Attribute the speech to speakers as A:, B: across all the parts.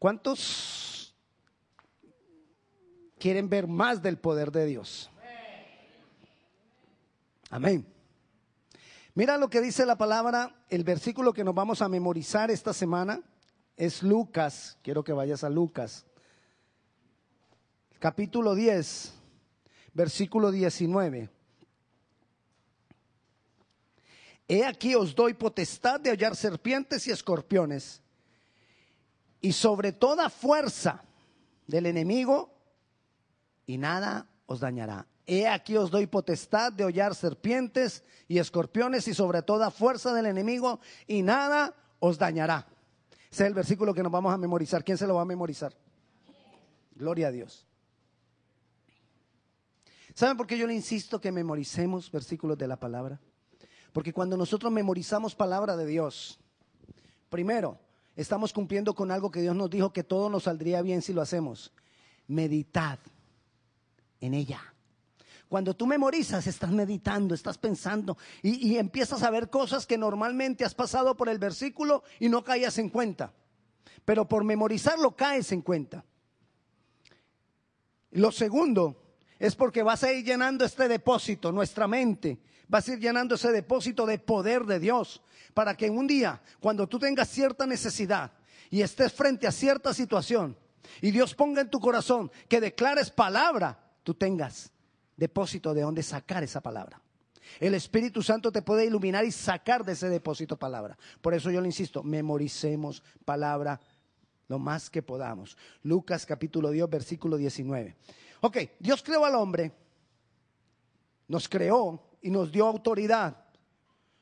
A: ¿Cuántos quieren ver más del poder de Dios? Amén. Mira lo que dice la palabra, el versículo que nos vamos a memorizar esta semana es Lucas. Quiero que vayas a Lucas. Capítulo 10, versículo 19. He aquí os doy potestad de hallar serpientes y escorpiones, y sobre toda fuerza del enemigo, y nada os dañará. He aquí os doy potestad de hollar serpientes y escorpiones y sobre toda fuerza del enemigo, y nada os dañará. Ese es el versículo que nos vamos a memorizar. ¿Quién se lo va a memorizar? Gloria a Dios. ¿Saben por qué yo le insisto que memoricemos versículos de la palabra? Porque cuando nosotros memorizamos palabra de Dios, primero, estamos cumpliendo con algo que Dios nos dijo que todo nos saldría bien si lo hacemos. Meditad en ella. Cuando tú memorizas, estás meditando, estás pensando y, y, empiezas a ver cosas que normalmente has pasado por el versículo y no caías en cuenta. Pero por memorizarlo caes en cuenta. Lo segundo es porque vas a ir llenando este depósito, nuestra mente, vas a ir llenando ese depósito de poder de Dios, para que un día, cuando tú tengas cierta necesidad y estés frente a cierta situación, y Dios ponga en tu corazón que declares palabra, tú tengas depósito de donde sacar esa palabra. El Espíritu Santo te puede iluminar y sacar de ese depósito palabra. Por eso yo le insisto, memoricemos palabra lo más que podamos. Lucas capítulo 10, versículo 19. Ok, Dios creó al hombre, nos creó y nos dio autoridad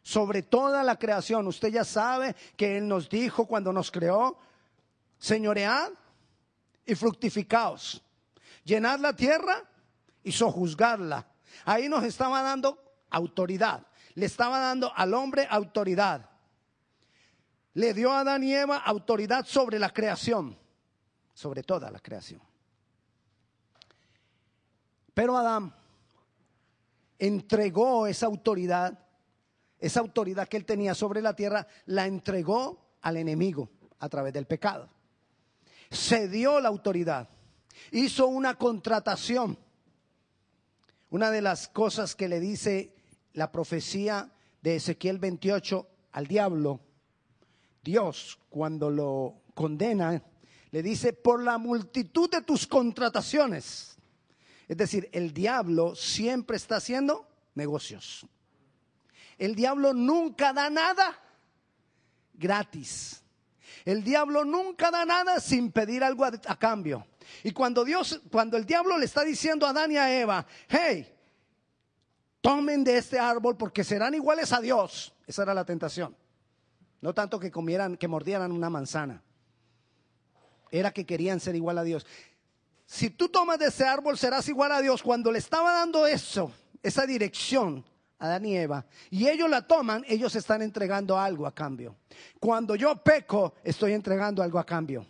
A: sobre toda la creación. Usted ya sabe que Él nos dijo cuando nos creó, señoread y fructificaos, llenad la tierra y sojuzgarla. Ahí nos estaba dando autoridad, le estaba dando al hombre autoridad. Le dio a Adán y Eva autoridad sobre la creación, sobre toda la creación. Pero Adán entregó esa autoridad, esa autoridad que él tenía sobre la tierra, la entregó al enemigo a través del pecado. Cedió la autoridad, hizo una contratación. Una de las cosas que le dice la profecía de Ezequiel 28 al diablo, Dios cuando lo condena, le dice, por la multitud de tus contrataciones es decir, el diablo siempre está haciendo negocios. El diablo nunca da nada gratis. El diablo nunca da nada sin pedir algo a, cambio. Y cuando Dios, cuando el diablo le está diciendo a Adán y a Eva, hey, tomen de este árbol porque serán iguales a Dios. Esa era la tentación. No tanto que comieran, que mordieran una manzana. Era que querían ser igual a Dios si tú tomas de ese árbol serás igual a Dios. Cuando le estaba dando eso, esa dirección a Adán y Eva, y ellos la toman, ellos están entregando algo a cambio. Cuando yo peco, estoy entregando algo a cambio.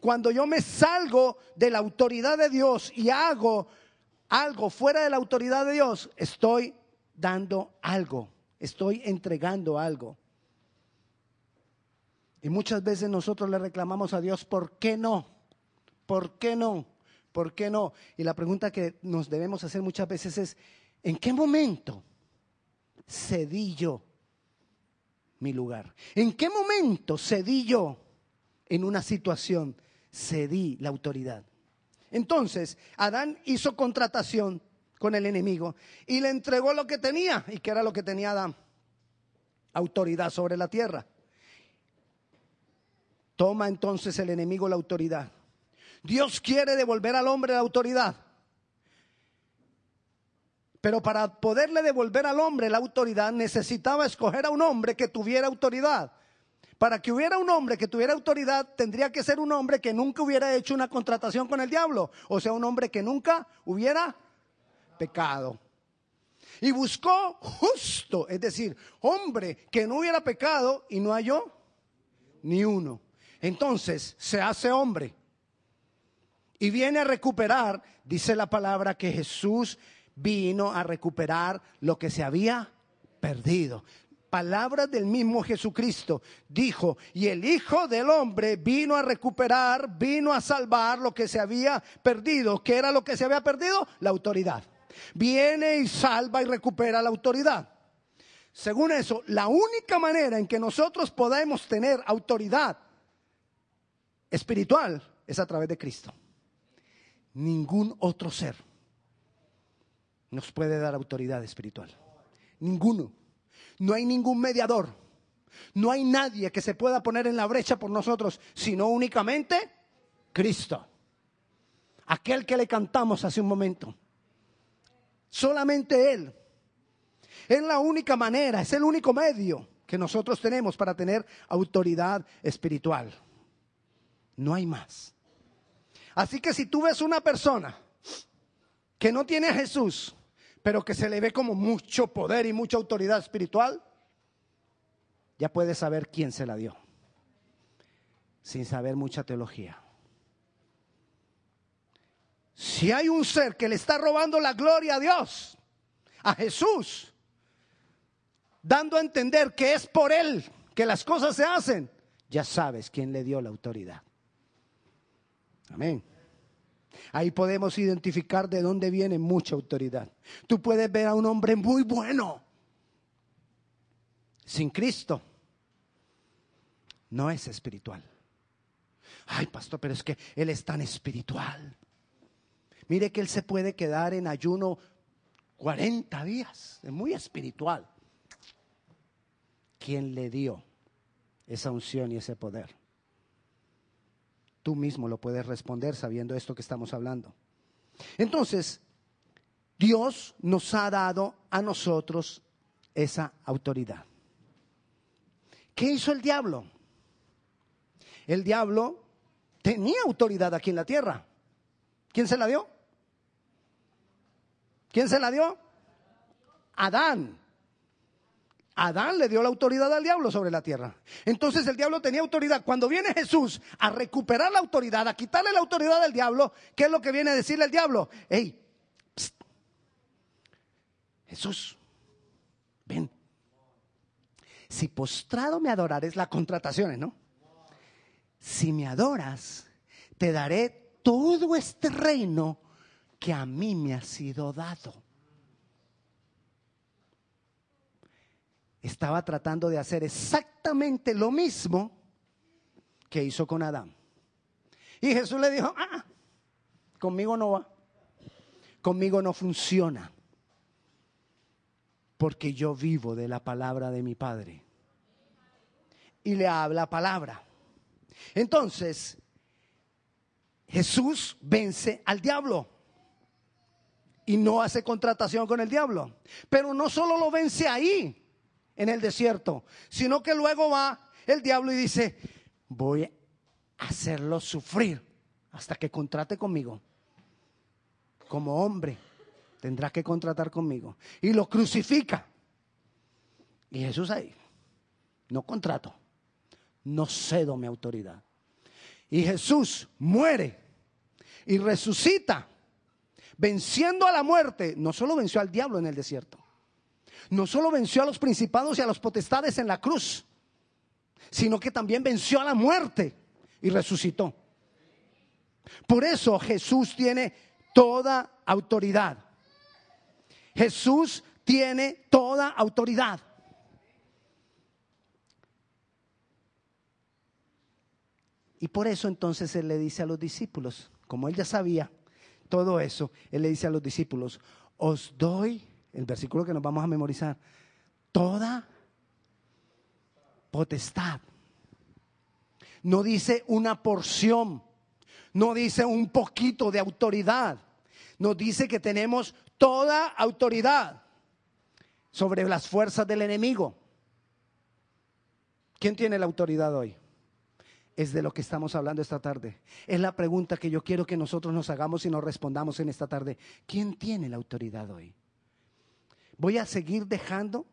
A: Cuando yo me salgo de la autoridad de Dios y hago algo fuera de la autoridad de Dios, estoy dando algo, estoy entregando algo. Y muchas veces nosotros le reclamamos a Dios, ¿por qué no? ¿Por qué no? ¿Por qué no? Y la pregunta que nos debemos hacer muchas veces es, ¿en qué momento cedí yo mi lugar? ¿En qué momento cedí yo en una situación? Cedí la autoridad. Entonces, Adán hizo contratación con el enemigo y le entregó lo que tenía. ¿Y qué era lo que tenía Adán? Autoridad sobre la tierra. Toma entonces el enemigo la autoridad Dios quiere devolver al hombre la autoridad. Pero para poderle devolver al hombre la autoridad necesitaba escoger a un hombre que tuviera autoridad. Para que hubiera un hombre que tuviera autoridad, tendría que ser un hombre que nunca hubiera hecho una contratación con el diablo. O sea, un hombre que nunca hubiera pecado. Y buscó justo, es decir, hombre que no hubiera pecado y no halló ni uno. Entonces se hace hombre y viene a recuperar, dice la palabra que Jesús vino a recuperar lo que se había perdido. palabras del mismo Jesucristo. Dijo, y el Hijo del Hombre vino a recuperar, vino a salvar lo que se había perdido. ¿Qué era lo que se había perdido? La autoridad. Viene y salva y recupera la autoridad. Según eso, la única manera en que nosotros podemos tener autoridad espiritual es a través de Cristo. Ningún otro ser nos puede dar autoridad espiritual. Ninguno. No hay ningún mediador. No hay nadie que se pueda poner en la brecha por nosotros, sino únicamente Cristo. Aquel que le cantamos hace un momento. Solamente Él. Es la única manera, es el único medio que nosotros tenemos para tener autoridad espiritual. No hay más. Así que si tú ves una persona que no tiene a Jesús, pero que se le ve como mucho poder y mucha autoridad espiritual, ya puedes saber quién se la dio, sin saber mucha teología. Si hay un ser que le está robando la gloria a Dios, a Jesús, dando a entender que es por Él que las cosas se hacen, ya sabes quién le dio la autoridad. Amén. Ahí podemos identificar de dónde viene mucha autoridad. Tú puedes ver a un hombre muy bueno sin Cristo. No es espiritual. Ay, pastor, pero es que Él es tan espiritual. Mire que Él se puede quedar en ayuno 40 días. Es muy espiritual. ¿Quién le dio esa unción y ese poder? Tú mismo lo puedes responder sabiendo esto que estamos hablando. Entonces, Dios nos ha dado a nosotros esa autoridad. ¿Qué hizo el diablo? El diablo tenía autoridad aquí en la tierra. ¿Quién se la dio? ¿Quién se la dio? Adán. Adán le dio la autoridad al diablo sobre la tierra. Entonces el diablo tenía autoridad. Cuando viene Jesús a recuperar la autoridad, a quitarle la autoridad al diablo, ¿qué es lo que viene a decirle el diablo? Hey, Jesús, ven. Si postrado me adorares, la contratación, ¿no? Si me adoras, te daré todo este reino que a mí me ha sido dado. Estaba tratando de hacer exactamente lo mismo que hizo con Adán. Y Jesús le dijo, ah, conmigo no va, conmigo no funciona, porque yo vivo de la palabra de mi Padre. Y le habla palabra. Entonces, Jesús vence al diablo y no hace contratación con el diablo. Pero no solo lo vence ahí, en el desierto, sino que luego va el diablo y dice, voy a hacerlo sufrir hasta que contrate conmigo. Como hombre, tendrá que contratar conmigo. Y lo crucifica. Y Jesús ahí, no contrato, no cedo mi autoridad. Y Jesús muere y resucita, venciendo a la muerte. No solo venció al diablo en el desierto, no solo venció a los principados y a los potestades en la cruz, sino que también venció a la muerte y resucitó. Por eso Jesús tiene toda autoridad. Jesús tiene toda autoridad. Y por eso entonces Él le dice a los discípulos, como Él ya sabía todo eso, Él le dice a los discípulos, os doy el versículo que nos vamos a memorizar, toda potestad. No dice una porción, no dice un poquito de autoridad, nos dice que tenemos toda autoridad sobre las fuerzas del enemigo. ¿Quién tiene la autoridad hoy? Es de lo que estamos hablando esta tarde. Es la pregunta que yo quiero que nosotros nos hagamos y nos respondamos en esta tarde. ¿Quién tiene la autoridad hoy? ¿Voy a seguir dejando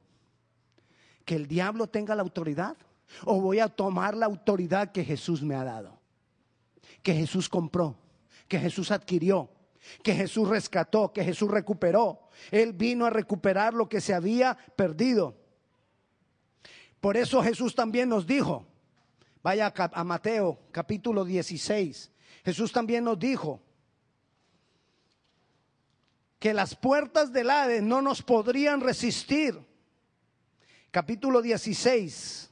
A: que el diablo tenga la autoridad? ¿O voy a tomar la autoridad que Jesús me ha dado? Que Jesús compró, que Jesús adquirió, que Jesús rescató, que Jesús recuperó. Él vino a recuperar lo que se había perdido. Por eso Jesús también nos dijo, vaya a Mateo capítulo 16, Jesús también nos dijo que las puertas del Hades no nos podrían resistir. Capítulo 16,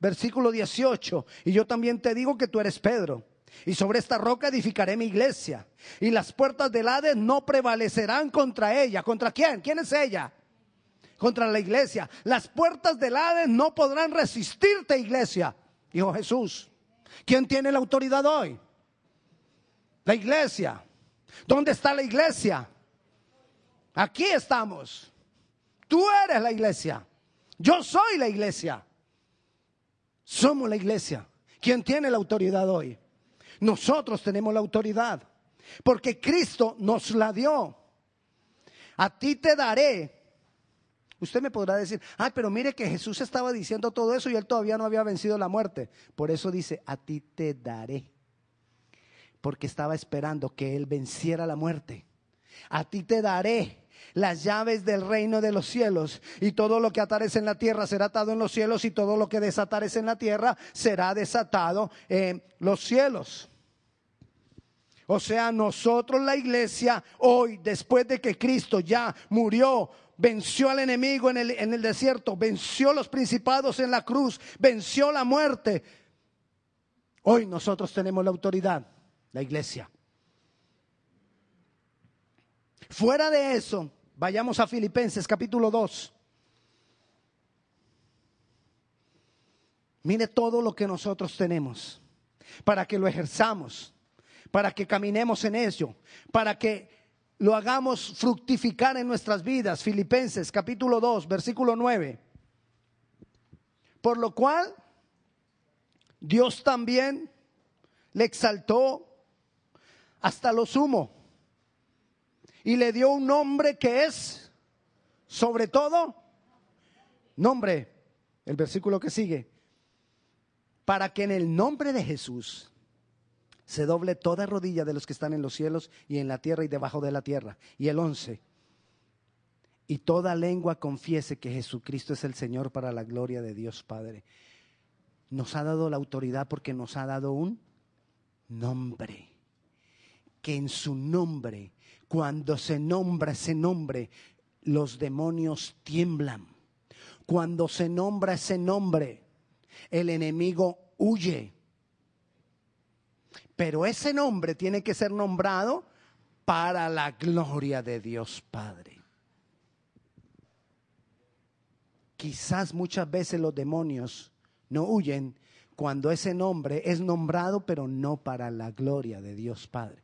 A: versículo 18, y yo también te digo que tú eres Pedro. Y sobre esta roca edificaré mi iglesia. Y las puertas del Hades no prevalecerán contra ella. ¿Contra quién? ¿Quién es ella? contra la iglesia. Las puertas del Hades no podrán resistirte, iglesia, dijo Jesús. ¿Quién tiene la autoridad hoy? La iglesia. ¿Dónde está la iglesia? Aquí estamos. Tú eres la iglesia. Yo soy la iglesia. Somos la iglesia. ¿Quién tiene la autoridad hoy? Nosotros tenemos la autoridad. Porque Cristo nos la dio. A ti te daré Usted me podrá decir, ay, pero mire que Jesús estaba diciendo todo eso y él todavía no había vencido la muerte. Por eso dice, a ti te daré. Porque estaba esperando que él venciera la muerte. A ti te daré las llaves del reino de los cielos y todo lo que atares en la tierra será atado en los cielos y todo lo que desatares en la tierra será desatado en los cielos. O sea, nosotros la iglesia hoy, después de que Cristo ya murió, venció al enemigo en el, en el desierto, venció los principados en la cruz, venció la muerte. Hoy nosotros tenemos la autoridad, la iglesia. Fuera de eso, vayamos a Filipenses capítulo 2. Mire todo lo que nosotros tenemos para que lo ejerzamos, para que caminemos en ello, para que lo hagamos fructificar en nuestras vidas. Filipenses capítulo 2, versículo 9. Por lo cual Dios también le exaltó hasta lo sumo y le dio un nombre que es sobre todo nombre. El versículo que sigue. Para que en el nombre de Jesús se doble toda rodilla de los que están en los cielos y en la tierra y debajo de la tierra. Y el once, y toda lengua confiese que Jesucristo es el Señor para la gloria de Dios Padre. Nos ha dado la autoridad porque nos ha dado un nombre. Que en su nombre, cuando se nombra ese nombre, los demonios tiemblan. Cuando se nombra ese nombre, el enemigo huye. Pero ese nombre tiene que ser nombrado para la gloria de Dios Padre. Quizás muchas veces los demonios no huyen cuando ese nombre es nombrado, pero no para la gloria de Dios Padre.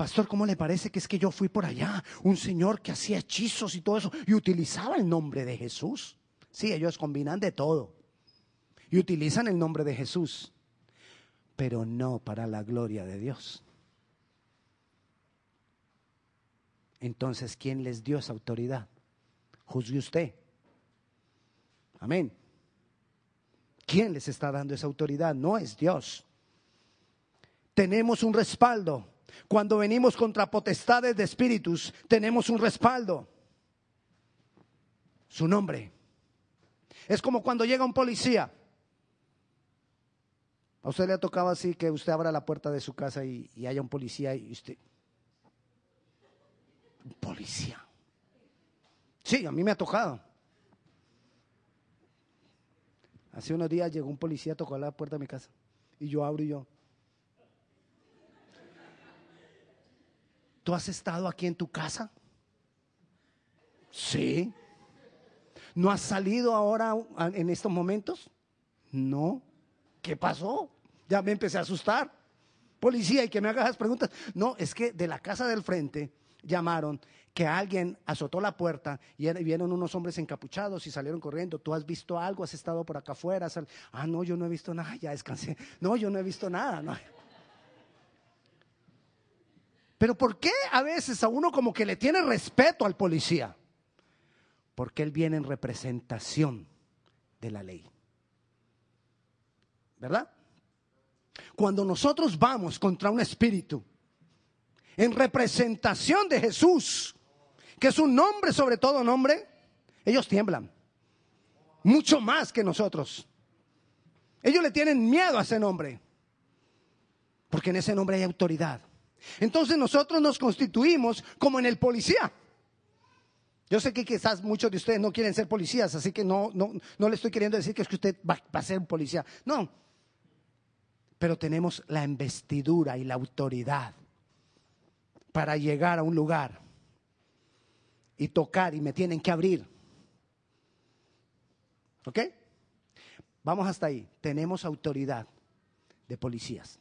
A: Pastor, ¿cómo le parece que es que yo fui por allá? Un señor que hacía hechizos y todo eso y utilizaba el nombre de Jesús. Sí, ellos combinan de todo y utilizan el nombre de Jesús pero no para la gloria de Dios. Entonces, ¿quién les dio esa autoridad? Juzgue usted. Amén. ¿Quién les está dando esa autoridad? No es Dios. Tenemos un respaldo. Cuando venimos contra potestades de espíritus, tenemos un respaldo. Su nombre. Es como cuando llega un policía ¿A usted le ha tocado así que usted abra la puerta de su casa y, haya un policía y usted... Un policía. Sí, a mí me ha tocado. Hace unos días llegó un policía, tocó la puerta de mi casa. Y yo abro y yo. ¿Tú has estado aquí en tu casa? Sí. ¿No has salido ahora en estos momentos? No. ¿qué pasó? Ya me empecé a asustar. Policía, y que me hagas esas preguntas. No, es que de la casa del frente llamaron que alguien azotó la puerta y vieron unos hombres encapuchados y salieron corriendo. ¿Tú has visto algo? ¿Has estado por acá afuera? Ah, no, yo no he visto nada. Ya descansé. No, yo no he visto nada. Pero ¿por qué a veces a uno como que le tiene respeto al policía? Porque él viene en representación de la ley. ¿verdad? Cuando nosotros vamos contra un espíritu en representación de Jesús, que es un nombre sobre todo nombre, ellos tiemblan. Mucho más que nosotros. Ellos le tienen miedo a ese nombre, porque en ese nombre hay autoridad. Entonces nosotros nos constituimos como en el policía. Yo sé que quizás muchos de ustedes no quieren ser policías, así que no, no, no le estoy queriendo decir que es que usted va, va a ser un policía. No. Pero tenemos la investidura y la autoridad para llegar a un lugar y tocar y me tienen que abrir. ¿Ok? Vamos hasta ahí. Tenemos autoridad de policías.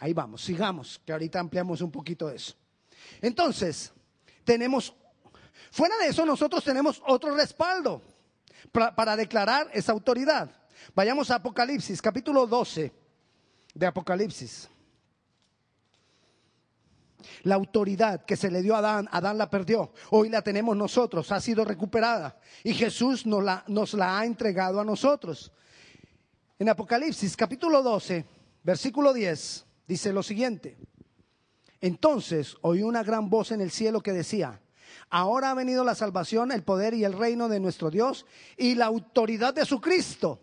A: Ahí vamos, sigamos, que ahorita ampliamos un poquito eso. Entonces, tenemos, fuera de eso, nosotros tenemos otro respaldo para, declarar esa autoridad. Vayamos a Apocalipsis, capítulo 12 de Apocalipsis. La autoridad que se le dio a Adán, Adán la perdió. Hoy la tenemos nosotros, ha sido recuperada. Y Jesús nos la ha entregado a nosotros. En Apocalipsis capítulo 12, versículo 10, dice lo siguiente. Entonces oí una gran voz en el cielo que decía, ahora ha venido la salvación, el poder y el reino de nuestro Dios y la autoridad de su Cristo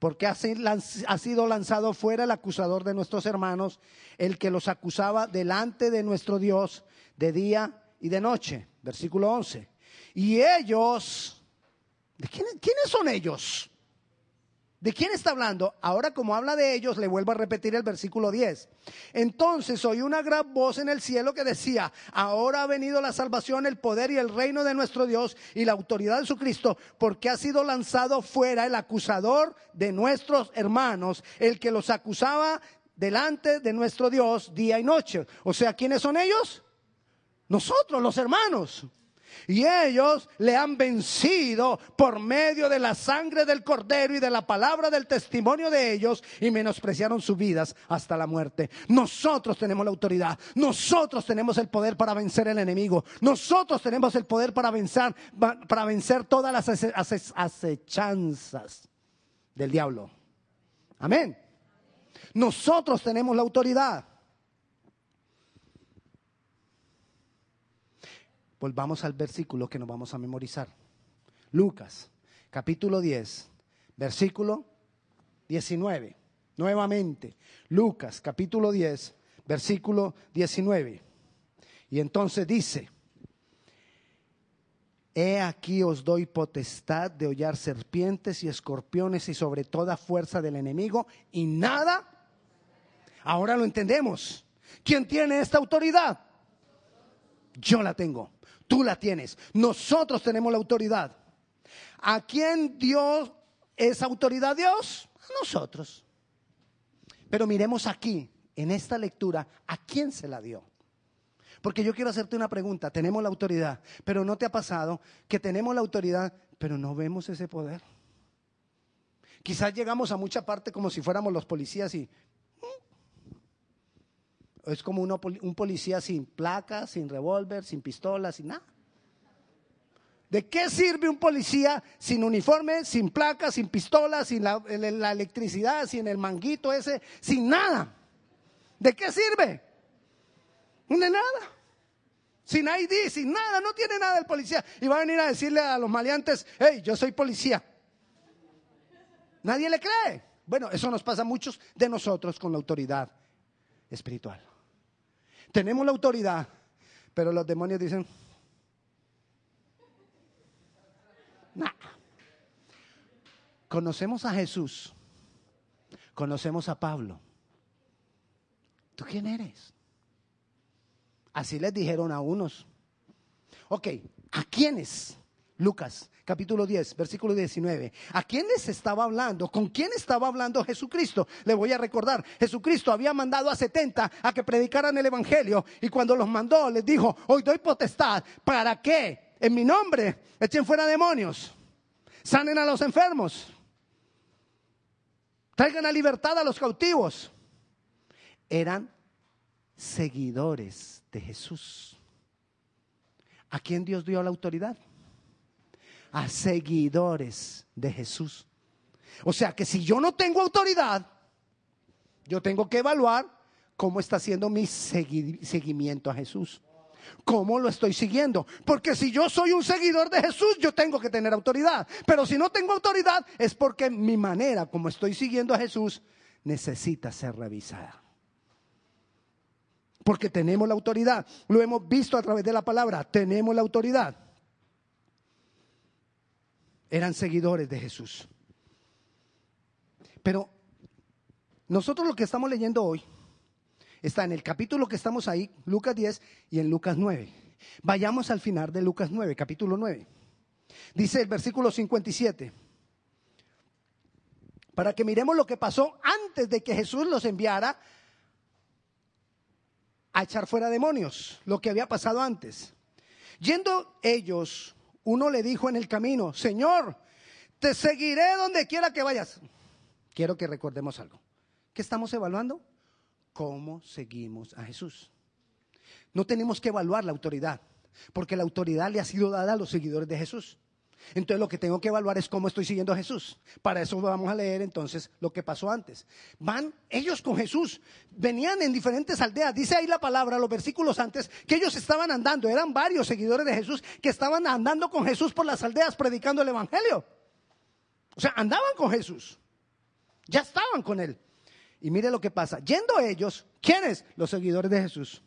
A: porque ha sido lanzado fuera el acusador de nuestros hermanos, el que los acusaba delante de nuestro Dios de día y de noche. Versículo 11. Y ellos, ¿de quiénes, quiénes son ellos? ¿De quién está hablando? Ahora como habla de ellos, le vuelvo a repetir el versículo 10. Entonces oí una gran voz en el cielo que decía, ahora ha venido la salvación, el poder y el reino de nuestro Dios y la autoridad de su Cristo, porque ha sido lanzado fuera el acusador de nuestros hermanos, el que los acusaba delante de nuestro Dios día y noche. O sea, ¿quiénes son ellos? Nosotros, los hermanos. Y ellos le han vencido por medio de la sangre del cordero y de la palabra del testimonio de ellos y menospreciaron sus vidas hasta la muerte. Nosotros tenemos la autoridad. Nosotros tenemos el poder para vencer el enemigo. Nosotros tenemos el poder para vencer, para vencer todas las acechanzas del diablo. Amén. Nosotros tenemos la autoridad. Volvamos al versículo que nos vamos a memorizar. Lucas, capítulo 10, versículo 19. Nuevamente, Lucas, capítulo 10, versículo 19. Y entonces dice, He aquí os doy potestad de hollar serpientes y escorpiones y sobre toda fuerza del enemigo y nada. Ahora lo entendemos. ¿Quién tiene esta autoridad? Yo la tengo. Tú la tienes. Nosotros tenemos la autoridad. ¿A quién dio esa autoridad Dios? A nosotros. Pero miremos aquí, en esta lectura, ¿a quién se la dio? Porque yo quiero hacerte una pregunta. Tenemos la autoridad, pero ¿no te ha pasado que tenemos la autoridad, pero no vemos ese poder? Quizás llegamos a mucha parte como si fuéramos los policías y es como un policía sin placa, sin revólver, sin pistola, sin nada. ¿De qué sirve un policía sin uniforme, sin placa, sin pistola, sin la, electricidad, sin el manguito ese, sin nada? ¿De qué sirve? De nada. Sin ID, sin nada, no tiene nada el policía. Y va a venir a decirle a los maleantes, hey, yo soy policía. Nadie le cree. Bueno, eso nos pasa a muchos de nosotros con la autoridad espiritual. Tenemos la autoridad, pero los demonios dicen, Conocemos a Jesús, conocemos a Pablo. ¿Tú quién eres? Así les dijeron a unos. Ok, ¿a quiénes? Lucas capítulo 10, versículo 19. ¿A quién les estaba hablando? ¿Con quién estaba hablando Jesucristo? Le voy a recordar, Jesucristo había mandado a 70 a que predicaran el Evangelio y cuando los mandó les dijo, hoy doy potestad, ¿para qué? En mi nombre echen fuera demonios, sanen a los enfermos, traigan a libertad a los cautivos. Eran seguidores de Jesús. ¿A quién Dios dio la autoridad? A seguidores de Jesús. O sea que si yo no tengo autoridad, yo tengo que evaluar cómo está haciendo mi seguimiento a Jesús. ¿Cómo lo estoy siguiendo? Porque si yo soy un seguidor de Jesús, yo tengo que tener autoridad. Pero si no tengo autoridad, es porque mi manera como estoy siguiendo a Jesús necesita ser revisada. Porque tenemos la autoridad. Lo hemos visto a través de la palabra. Tenemos la autoridad. Eran seguidores de Jesús. Pero nosotros lo que estamos leyendo hoy está en el capítulo que estamos ahí, Lucas 10 y en Lucas 9. Vayamos al final de Lucas 9, capítulo 9. Dice el versículo 57. Para que miremos lo que pasó antes de que Jesús los enviara a echar fuera demonios, lo que había pasado antes. Yendo ellos, uno le dijo en el camino, Señor, te seguiré donde quiera que vayas. Quiero que recordemos algo. ¿Qué estamos evaluando? cómo seguimos a Jesús. No tenemos que evaluar la autoridad, porque la autoridad le ha sido dada a los seguidores de Jesús. Entonces lo que tengo que evaluar es cómo estoy siguiendo a Jesús. Para eso vamos a leer entonces lo que pasó antes. Van ellos con Jesús, venían en diferentes aldeas. Dice ahí la palabra, los versículos antes, que ellos estaban andando. Eran varios seguidores de Jesús que estaban andando con Jesús por las aldeas predicando el Evangelio. O sea, andaban con Jesús. Ya estaban con él. Y mire lo que pasa. Yendo ellos, ¿quiénes? Los seguidores de Jesús.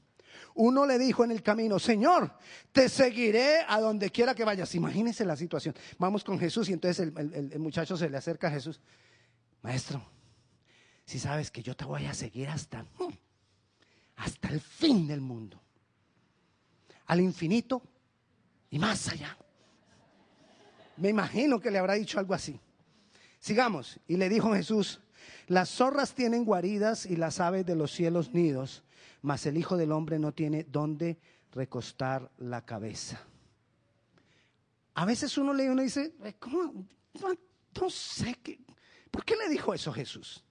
A: Uno le dijo en el camino, Señor, te seguiré a donde quiera que vayas. Imagínense la situación. Vamos con Jesús y entonces el, muchacho se le acerca a Jesús. Maestro, si sabes que yo te voy a seguir hasta, hasta el fin del mundo, al infinito y más allá. Me imagino que le habrá dicho algo así. Sigamos. Y le dijo Jesús, las zorras tienen guaridas y las aves de los cielos nidos, mas el Hijo del Hombre no tiene dónde recostar la cabeza. A veces uno lee y uno dice, ¿cómo? No, sé qué. ¿Por qué le dijo eso Jesús?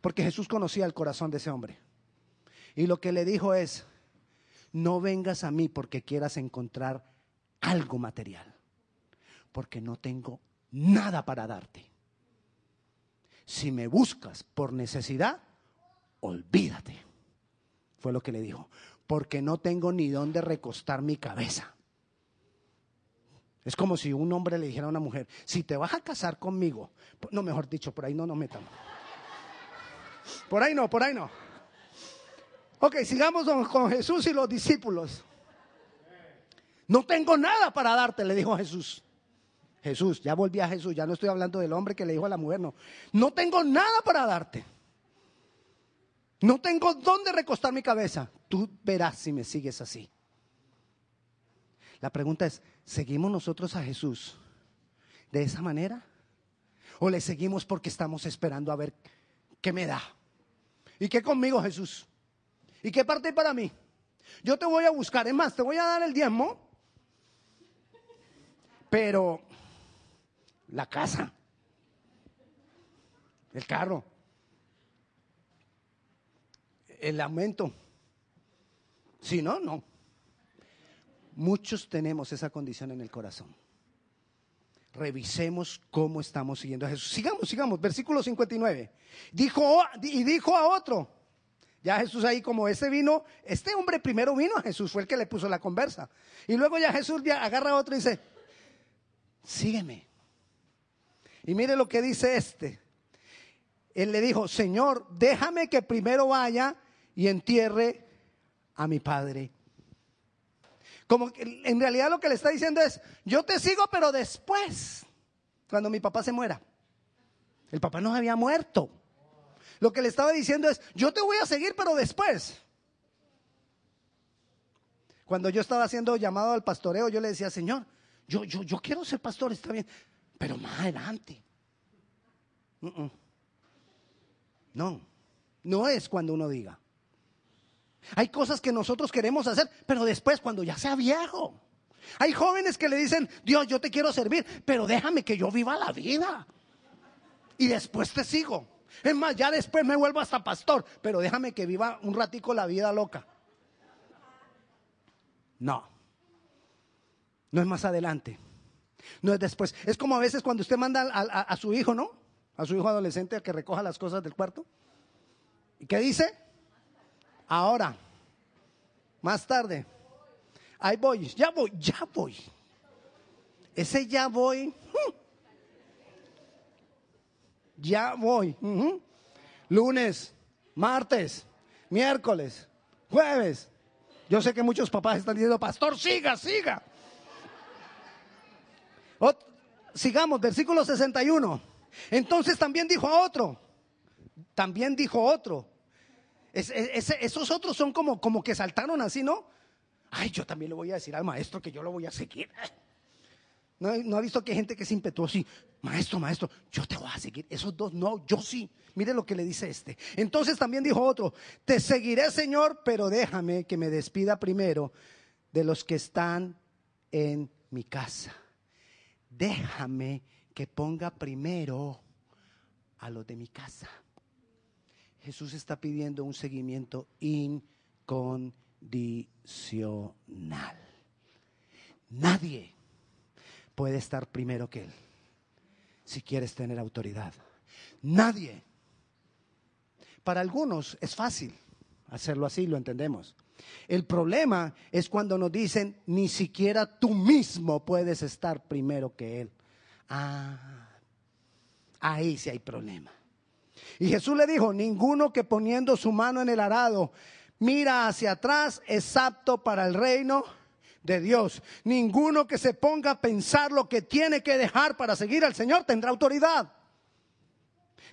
A: Porque Jesús conocía el corazón de ese hombre. Y lo que le dijo es, no vengas a mí porque quieras encontrar algo material, porque no tengo nada para darte si me buscas por necesidad, olvídate. Fue lo que le dijo, porque no tengo ni dónde recostar mi cabeza. Es como si un hombre le dijera a una mujer, si te vas a casar conmigo, no, mejor dicho, por ahí no nos metamos. Por ahí no, por ahí no. Ok, sigamos con Jesús y los discípulos. No tengo nada para darte, le dijo Jesús. Jesús, ya volví a Jesús, ya no estoy hablando del hombre que le dijo a la mujer, no. No tengo nada para darte. No tengo dónde recostar mi cabeza. Tú verás si me sigues así. La pregunta es, ¿seguimos nosotros a Jesús de esa manera? ¿O le seguimos porque estamos esperando a ver qué me da? ¿Y qué conmigo Jesús? ¿Y qué parte para mí? Yo te voy a buscar, es más, te voy a dar el diezmo, pero la casa, el carro, el aumento. Si no, no. Muchos tenemos esa condición en el corazón. Revisemos cómo estamos siguiendo a Jesús. Sigamos, sigamos. Versículo 59. Dijo, y dijo a otro. Ya Jesús ahí como ese vino, este hombre primero vino a Jesús, fue el que le puso la conversa. Y luego ya Jesús agarra a otro y dice, sígueme. Y mire lo que dice este. Él le dijo, Señor, déjame que primero vaya y entierre a mi padre. Como que en realidad lo que le está diciendo es, yo te sigo, pero después, cuando mi papá se muera. El papá no había muerto. Lo que le estaba diciendo es, yo te voy a seguir, pero después. Cuando yo estaba haciendo llamado al pastoreo, yo le decía, Señor, yo, yo, yo quiero ser pastor, está bien pero más adelante. No, no es cuando uno diga. Hay cosas que nosotros queremos hacer, pero después cuando ya sea viejo. Hay jóvenes que le dicen, Dios, yo te quiero servir, pero déjame que yo viva la vida. Y después te sigo. Es más, ya después me vuelvo hasta pastor, pero déjame que viva un ratico la vida loca. No. No es más adelante. No es después. Es como a veces cuando usted manda a, su hijo, ¿no? A su hijo adolescente a que recoja las cosas del cuarto. ¿Y qué dice? Ahora, más tarde. Ahí voy, ya voy, ya voy. Ese ya voy. hmm. Ya voy. ujú. Lunes, martes, miércoles, jueves. Yo sé que muchos papás están diciendo, pastor, siga, siga. Sigamos, versículo 61. Entonces también dijo a otro. También dijo otro. Es- esos otros son como, como que saltaron así, ¿no? Ay, yo también le voy a decir al maestro que yo lo voy a seguir. ¿No, no ha visto que hay gente que es impetuosa y, maestro, maestro, yo te voy a seguir? Esos dos no, yo sí. Mire lo que le dice este. Entonces también dijo otro, te seguiré, Señor, pero déjame que me despida primero de los que están en mi casa. Déjame que ponga primero a los de mi casa. Jesús está pidiendo un seguimiento incondicional. Nadie puede estar primero que Él si quieres tener autoridad. Nadie. Para algunos es fácil hacerlo así, lo entendemos. El problema es cuando nos dicen, ni siquiera tú mismo puedes estar primero que Él. Ah, ahí sí hay problema. Y Jesús le dijo, ninguno que poniendo su mano en el arado mira hacia atrás es apto para el reino de Dios. Ninguno que se ponga a pensar lo que tiene que dejar para seguir al Señor tendrá autoridad.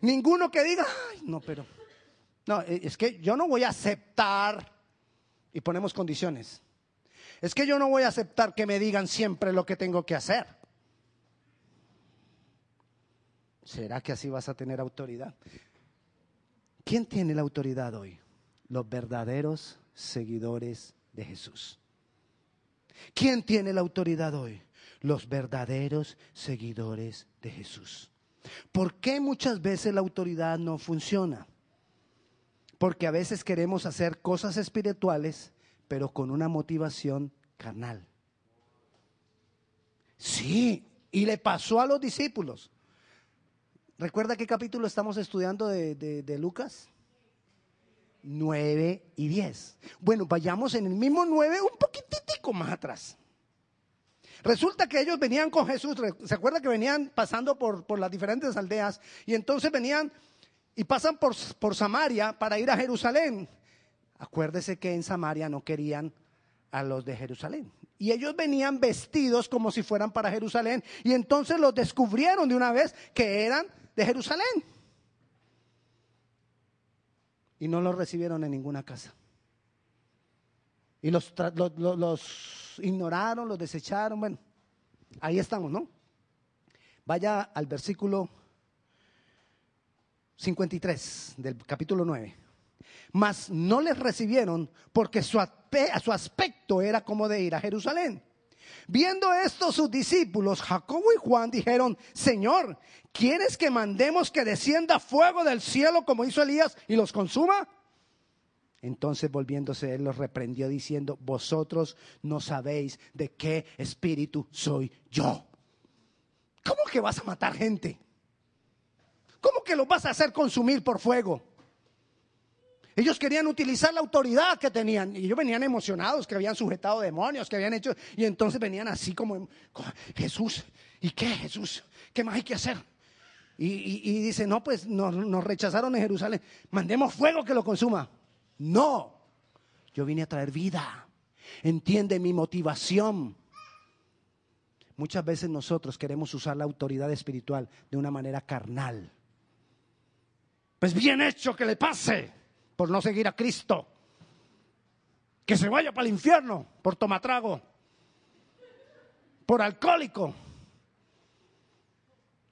A: Ninguno que diga, ay, no, pero, no, eh, es que yo no voy a aceptar, y ponemos condiciones, es que yo no voy a aceptar que me digan siempre lo que tengo que hacer. ¿Será que así vas a tener autoridad? ¿Quién tiene la autoridad hoy? Los verdaderos seguidores de Jesús. ¿Quién tiene la autoridad hoy? Los verdaderos seguidores de Jesús. ¿Por qué muchas veces la autoridad no funciona? Porque a veces queremos hacer cosas espirituales, pero con una motivación carnal. Sí, y le pasó a los discípulos. ¿Recuerda qué capítulo estamos estudiando de, de- Lucas? 9 y 10. Bueno, vayamos en el mismo 9 un poquitico más atrás. Resulta que ellos venían con Jesús, ¿se acuerda que venían pasando por, por las diferentes aldeas? Y entonces venían y pasan por, por Samaria para ir a Jerusalén. Acuérdese que en Samaria no querían a los de Jerusalén. Y ellos venían vestidos como si fueran para Jerusalén. Y entonces los descubrieron de una vez que eran de Jerusalén. Y no los recibieron en ninguna casa. Y los, los, ignoraron, los desecharon. Bueno, ahí estamos, ¿no? Vaya al versículo 53 del capítulo 9. Mas no les recibieron porque su, su aspecto era como de ir a Jerusalén. Viendo esto sus discípulos, Jacobo y Juan dijeron, Señor, ¿quieres que mandemos que descienda fuego del cielo como hizo Elías y los consuma? Entonces volviéndose él los reprendió diciendo, vosotros no sabéis de qué espíritu soy yo. ¿Cómo que vas a matar gente? ¿Cómo que los vas a hacer consumir por fuego? Ellos querían utilizar la autoridad que tenían y ellos venían emocionados, que habían sujetado demonios, que habían hecho, y entonces venían así como, Jesús, ¿y qué Jesús? ¿Qué más hay que hacer? Y, y- dice, no, pues nos rechazaron en Jerusalén, mandemos fuego que lo consuma. No, yo vine a traer vida. Entiende mi motivación. Muchas veces nosotros queremos usar la autoridad espiritual de una manera carnal. Pues bien hecho que le pase por no seguir a Cristo. Que se vaya para el infierno por tomatrago, por alcohólico.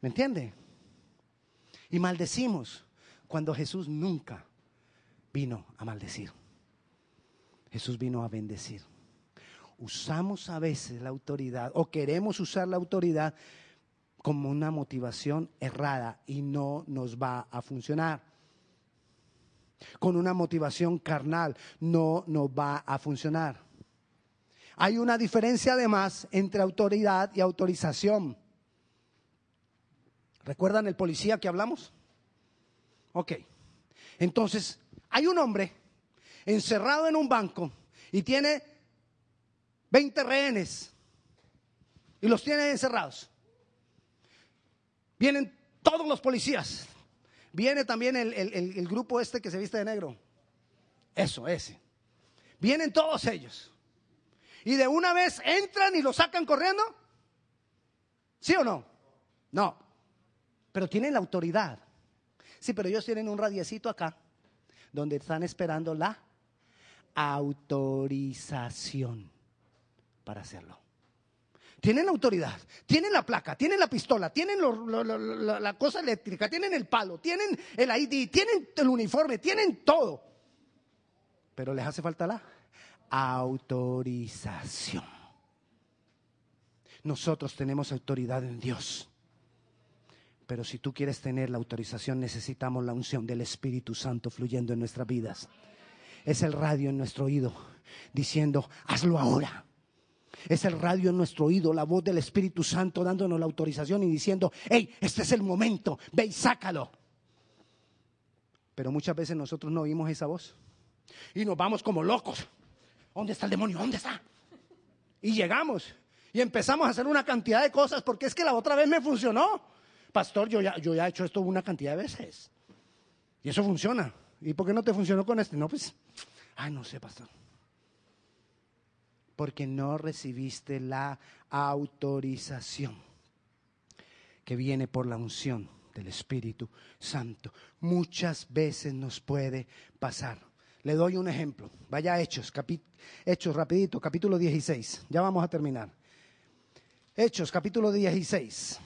A: ¿Me entiende? Y maldecimos cuando Jesús nunca vino a maldecir. Jesús vino a bendecir. Usamos a veces la autoridad o queremos usar la autoridad como una motivación errada y no nos va a funcionar. Con una motivación carnal no nos va a funcionar. Hay una diferencia además entre autoridad y autorización. ¿Recuerdan el policía que hablamos? Ok. Entonces, hay un hombre encerrado en un banco y tiene 20 rehenes y los tienen encerrados. Vienen todos los policías. Viene también el, el grupo este que se viste de negro. Eso, ese. Vienen todos ellos. Y de una vez entran y lo sacan corriendo. ¿Sí o no? No. Pero tienen la autoridad. Sí, pero ellos tienen un radiecito acá donde están esperando la autorización para hacerlo. Tienen autoridad, tienen la placa, tienen la pistola, tienen la cosa eléctrica, tienen el palo, tienen el ID, tienen el uniforme, tienen todo. Pero les hace falta la autorización. Nosotros tenemos autoridad en Dios. Pero si tú quieres tener la autorización, necesitamos la unción del Espíritu Santo fluyendo en nuestras vidas. Es el radio en nuestro oído diciendo, hazlo ahora. Es el radio en nuestro oído, la voz del Espíritu Santo dándonos la autorización y diciendo, hey, este es el momento, ve y sácalo. Pero muchas veces nosotros no oímos esa voz y nos vamos como locos. ¿Dónde está el demonio? ¿Dónde está? Y llegamos y empezamos a hacer una cantidad de cosas porque es que la otra vez me funcionó. Pastor, yo ya, yo ya he hecho esto una cantidad de veces. Y eso funciona. ¿Y por qué no te funcionó con este? No, pues, ay, no sé, pastor. Porque no recibiste la autorización que viene por la unción del Espíritu Santo. Muchas veces nos puede pasar. Le doy un ejemplo. Vaya a Hechos, Hechos rapidito, capítulo 16. Ya vamos a terminar. Hechos, capítulo 16.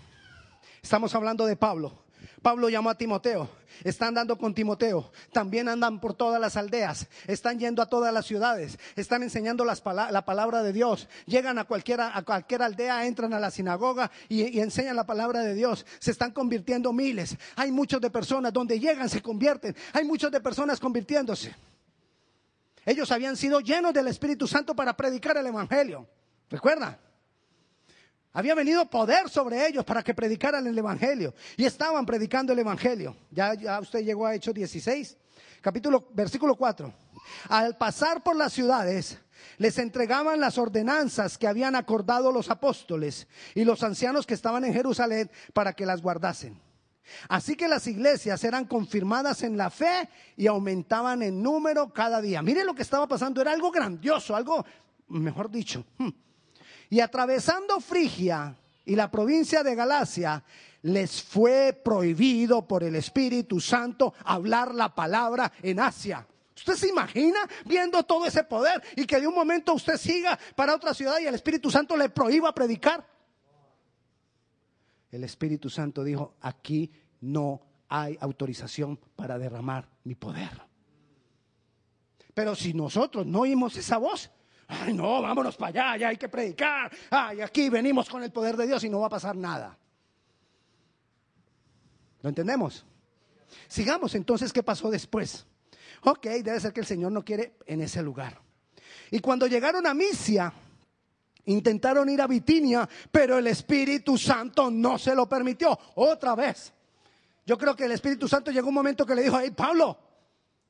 A: Estamos hablando de Pablo. Pablo llamó a Timoteo. Están andando con Timoteo. También andan por todas las aldeas. Están yendo a todas las ciudades. Están enseñando la palabra de Dios. Llegan a, cualquiera, a cualquier aldea, entran a la sinagoga y, y, enseñan la palabra de Dios. Se están convirtiendo miles. Hay muchos de personas donde llegan, se convierten. Hay muchos de personas convirtiéndose. Ellos habían sido llenos del Espíritu Santo para predicar el Evangelio. ¿Recuerda? Había venido poder sobre ellos para que predicaran el Evangelio. Y estaban predicando el Evangelio. Ya, ya usted llegó a Hechos 16, capítulo, versículo 4. Al pasar por las ciudades, les entregaban las ordenanzas que habían acordado los apóstoles y los ancianos que estaban en Jerusalén para que las guardasen. Así que las iglesias eran confirmadas en la fe y aumentaban en número cada día. Mire lo que estaba pasando, era algo grandioso, algo, mejor dicho. Hmm. Y atravesando Frigia y la provincia de Galacia, les fue prohibido por el Espíritu Santo hablar la palabra en Asia. ¿Usted se imagina viendo todo ese poder y que de un momento usted siga para otra ciudad y el Espíritu Santo le prohíba predicar? el Espíritu Santo dijo, aquí no hay autorización para derramar mi poder. Pero si nosotros no oímos esa voz, ay no, vámonos para allá, ya hay que predicar, ay, aquí venimos con el poder de Dios y no va a pasar nada. ¿Lo entendemos? Sigamos entonces, ¿qué pasó después? Ok, debe ser que el Señor no quiere en ese lugar. Y cuando llegaron a Misia, Intentaron ir a Bitinia, pero el Espíritu Santo no se lo permitió. Otra vez. Yo creo que el Espíritu Santo llegó un momento que le dijo, hey Pablo,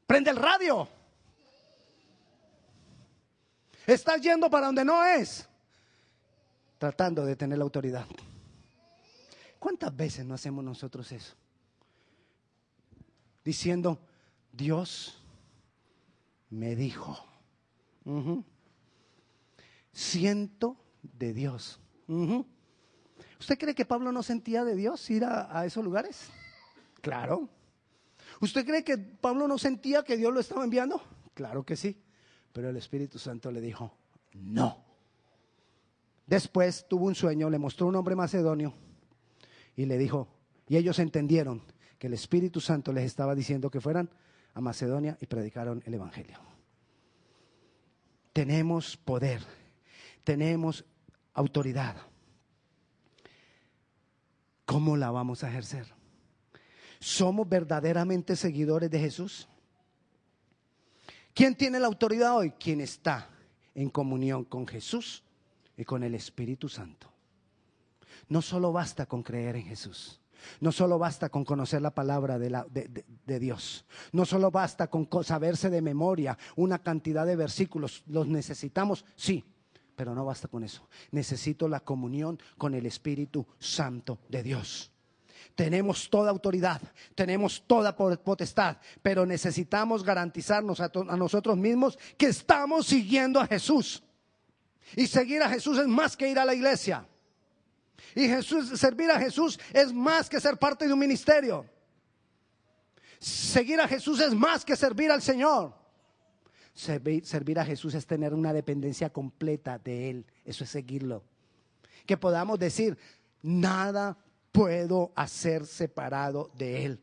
A: prende el radio. Estás yendo para donde no es. Tratando de tener la autoridad. ¿Cuántas veces no hacemos nosotros eso? Diciendo, Dios me dijo siento de Dios. ¿Usted cree que Pablo no sentía de Dios ir a, esos lugares? Claro. ¿Usted cree que Pablo no sentía que Dios lo estaba enviando? Claro que sí. Pero el Espíritu Santo le dijo, no. Después tuvo un sueño, le mostró un hombre macedonio y le dijo, y ellos entendieron que el Espíritu Santo les estaba diciendo que fueran a Macedonia y predicaron el Evangelio. Tenemos poder tenemos autoridad. ¿Cómo la vamos a ejercer? ¿Somos verdaderamente seguidores de Jesús? ¿Quién tiene la autoridad hoy? Quien está en comunión con Jesús y con el Espíritu Santo. No solo basta con creer en Jesús. No solo basta con conocer la palabra de, de, Dios. No solo basta con saberse de memoria una cantidad de versículos. Los necesitamos, sí Pero no basta con eso. Necesito la comunión con el Espíritu Santo de Dios. Tenemos toda autoridad, tenemos toda potestad, pero necesitamos garantizarnos a, nosotros mismos que estamos siguiendo a Jesús. Y seguir a Jesús es más que ir a la iglesia. Y Jesús, servir a Jesús es más que ser parte de un ministerio. Seguir a Jesús es más que servir al Señor. Servir, a Jesús es tener una dependencia completa de Él. Eso es seguirlo. Que podamos decir, nada puedo hacer separado de Él.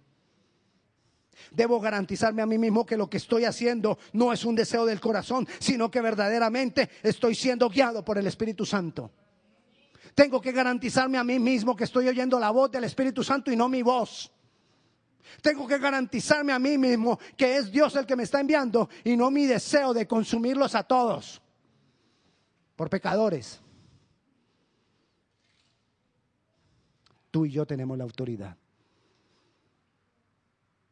A: Debo garantizarme a mí mismo que lo que estoy haciendo no es un deseo del corazón, sino que verdaderamente estoy siendo guiado por el Espíritu Santo. Tengo que garantizarme a mí mismo que estoy oyendo la voz del Espíritu Santo y no mi voz. Tengo que garantizarme a mí mismo que es Dios el que me está enviando y no mi deseo de consumirlos a todos por pecadores. Tú y yo tenemos la autoridad.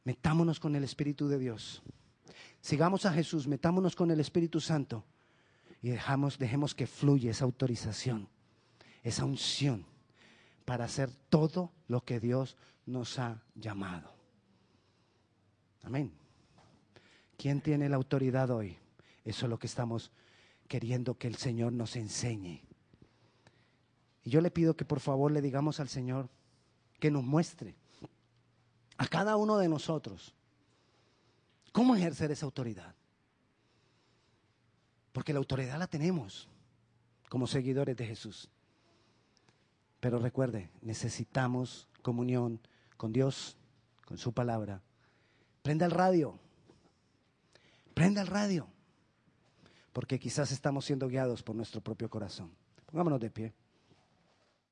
A: Metámonos con el Espíritu de Dios. Sigamos a Jesús, metámonos con el Espíritu Santo y dejamos, dejemos que fluya esa autorización, esa unción para hacer todo lo que Dios nos ha llamado. Amén. ¿Quién tiene la autoridad hoy? Eso es lo que estamos queriendo que el Señor nos enseñe. Y yo le pido que por favor le digamos al Señor que nos muestre a cada uno de nosotros cómo ejercer esa autoridad. Porque la autoridad la tenemos como seguidores de Jesús. Pero recuerde, necesitamos comunión con Dios, con su palabra Prenda el radio. Prenda el radio. Porque quizás estamos siendo guiados por nuestro propio corazón. Pongámonos de pie.